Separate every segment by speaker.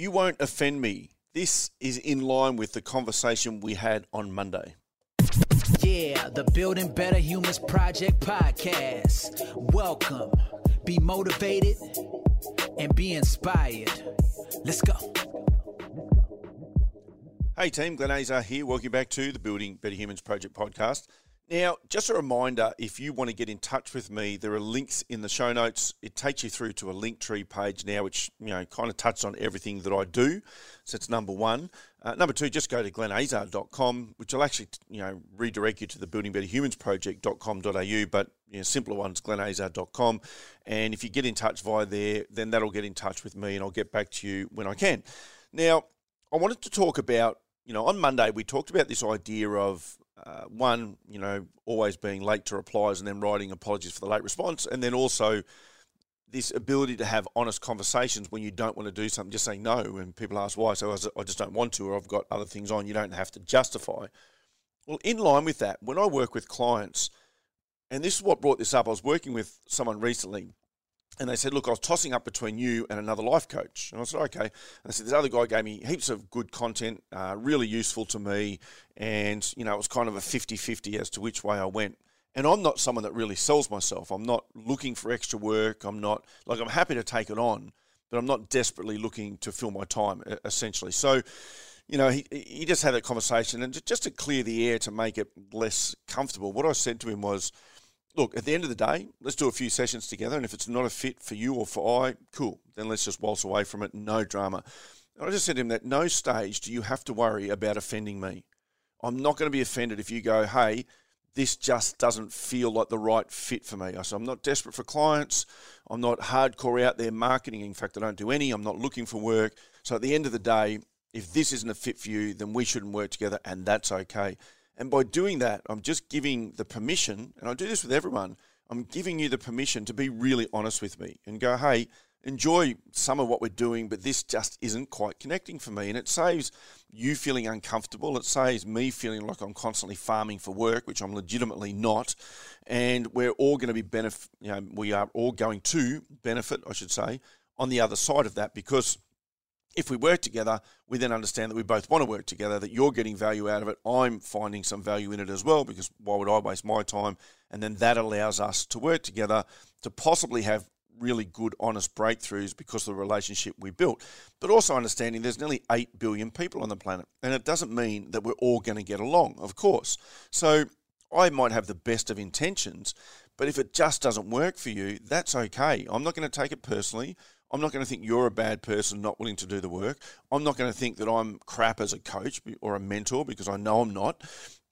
Speaker 1: You won't offend me. This is in line with the conversation we had on Monday.
Speaker 2: Yeah, the Building Better Humans Project podcast. Welcome. Be motivated and be inspired. Let's go.
Speaker 1: Hey team, Glenn Azar here. Welcome back to the Building Better Humans Project podcast. Now, just a reminder if you want to get in touch with me, there are links in the show notes. It takes you through to a Linktree page now, which you know kind of touches on everything that I do. So it's number one. Uh, number two, just go to glenazar.com, which will actually you know redirect you to the Building Better Humans Project.com.au, but you know, simpler one's glenazar.com. And if you get in touch via there, then that'll get in touch with me and I'll get back to you when I can. Now, I wanted to talk about, you know, on Monday we talked about this idea of uh, one, you know, always being late to replies and then writing apologies for the late response, and then also this ability to have honest conversations when you don't want to do something, just saying no, and people ask why. So I just don't want to, or I've got other things on. You don't have to justify. Well, in line with that, when I work with clients, and this is what brought this up, I was working with someone recently and they said, look, I was tossing up between you and another life coach. And I said, okay. And they said, this other guy gave me heaps of good content, uh, really useful to me. And, you know, it was kind of a 50 50 as to which way I went. And I'm not someone that really sells myself. I'm not looking for extra work. I'm not, like, I'm happy to take it on, but I'm not desperately looking to fill my time, essentially. So, you know, he, he just had that conversation. And just to clear the air to make it less comfortable, what I said to him was, look, at the end of the day, let's do a few sessions together. And if it's not a fit for you or for I, cool. Then let's just waltz away from it. No drama. And I just said to him that no stage do you have to worry about offending me. I'm not going to be offended if you go, hey, this just doesn't feel like the right fit for me. I said, I'm not desperate for clients. I'm not hardcore out there marketing. In fact, I don't do any. I'm not looking for work. So at the end of the day, if this isn't a fit for you, then we shouldn't work together, and that's okay. And by doing that, I'm just giving the permission, and I do this with everyone, I'm giving you the permission to be really honest with me and go, hey, enjoy some of what we're doing, but this just isn't quite connecting for me. And it saves you feeling uncomfortable. It saves me feeling like I'm constantly farming for work, which I'm legitimately not. And we're all going to be benefit, you know, we are all going to benefit, I should say, on the other side of that because if we work together, we then understand that we both want to work together, that you're getting value out of it. I'm finding some value in it as well, because why would I waste my time? And then that allows us to work together to possibly have really good, honest breakthroughs because of the relationship we built. But also understanding there's nearly 8 billion people on the planet. And it doesn't mean that we're all going to get along, of course. So I might have the best of intentions, but if it just doesn't work for you, that's okay. I'm not going to take it personally. I'm not going to think you're a bad person not willing to do the work. I'm not going to think that I'm crap as a coach or a mentor because I know I'm not.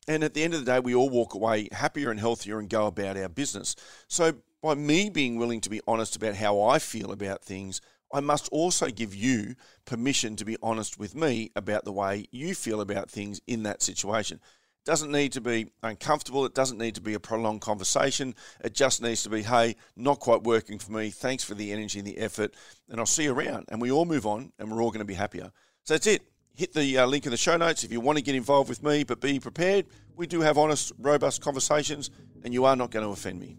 Speaker 1: And at the end of the day, we all walk away happier and healthier and go about our business. So, by me being willing to be honest about how I feel about things, I must also give you permission to be honest with me about the way you feel about things in that situation doesn't need to be uncomfortable. It doesn't need to be a prolonged conversation. It just needs to be, hey, not quite working for me. Thanks for the energy and the effort. And I'll see you around. And we all move on and we're all going to be happier. So that's it. Hit the uh, link in the show notes if you want to get involved with me, but be prepared. We do have honest, robust conversations, and you are not going to offend me.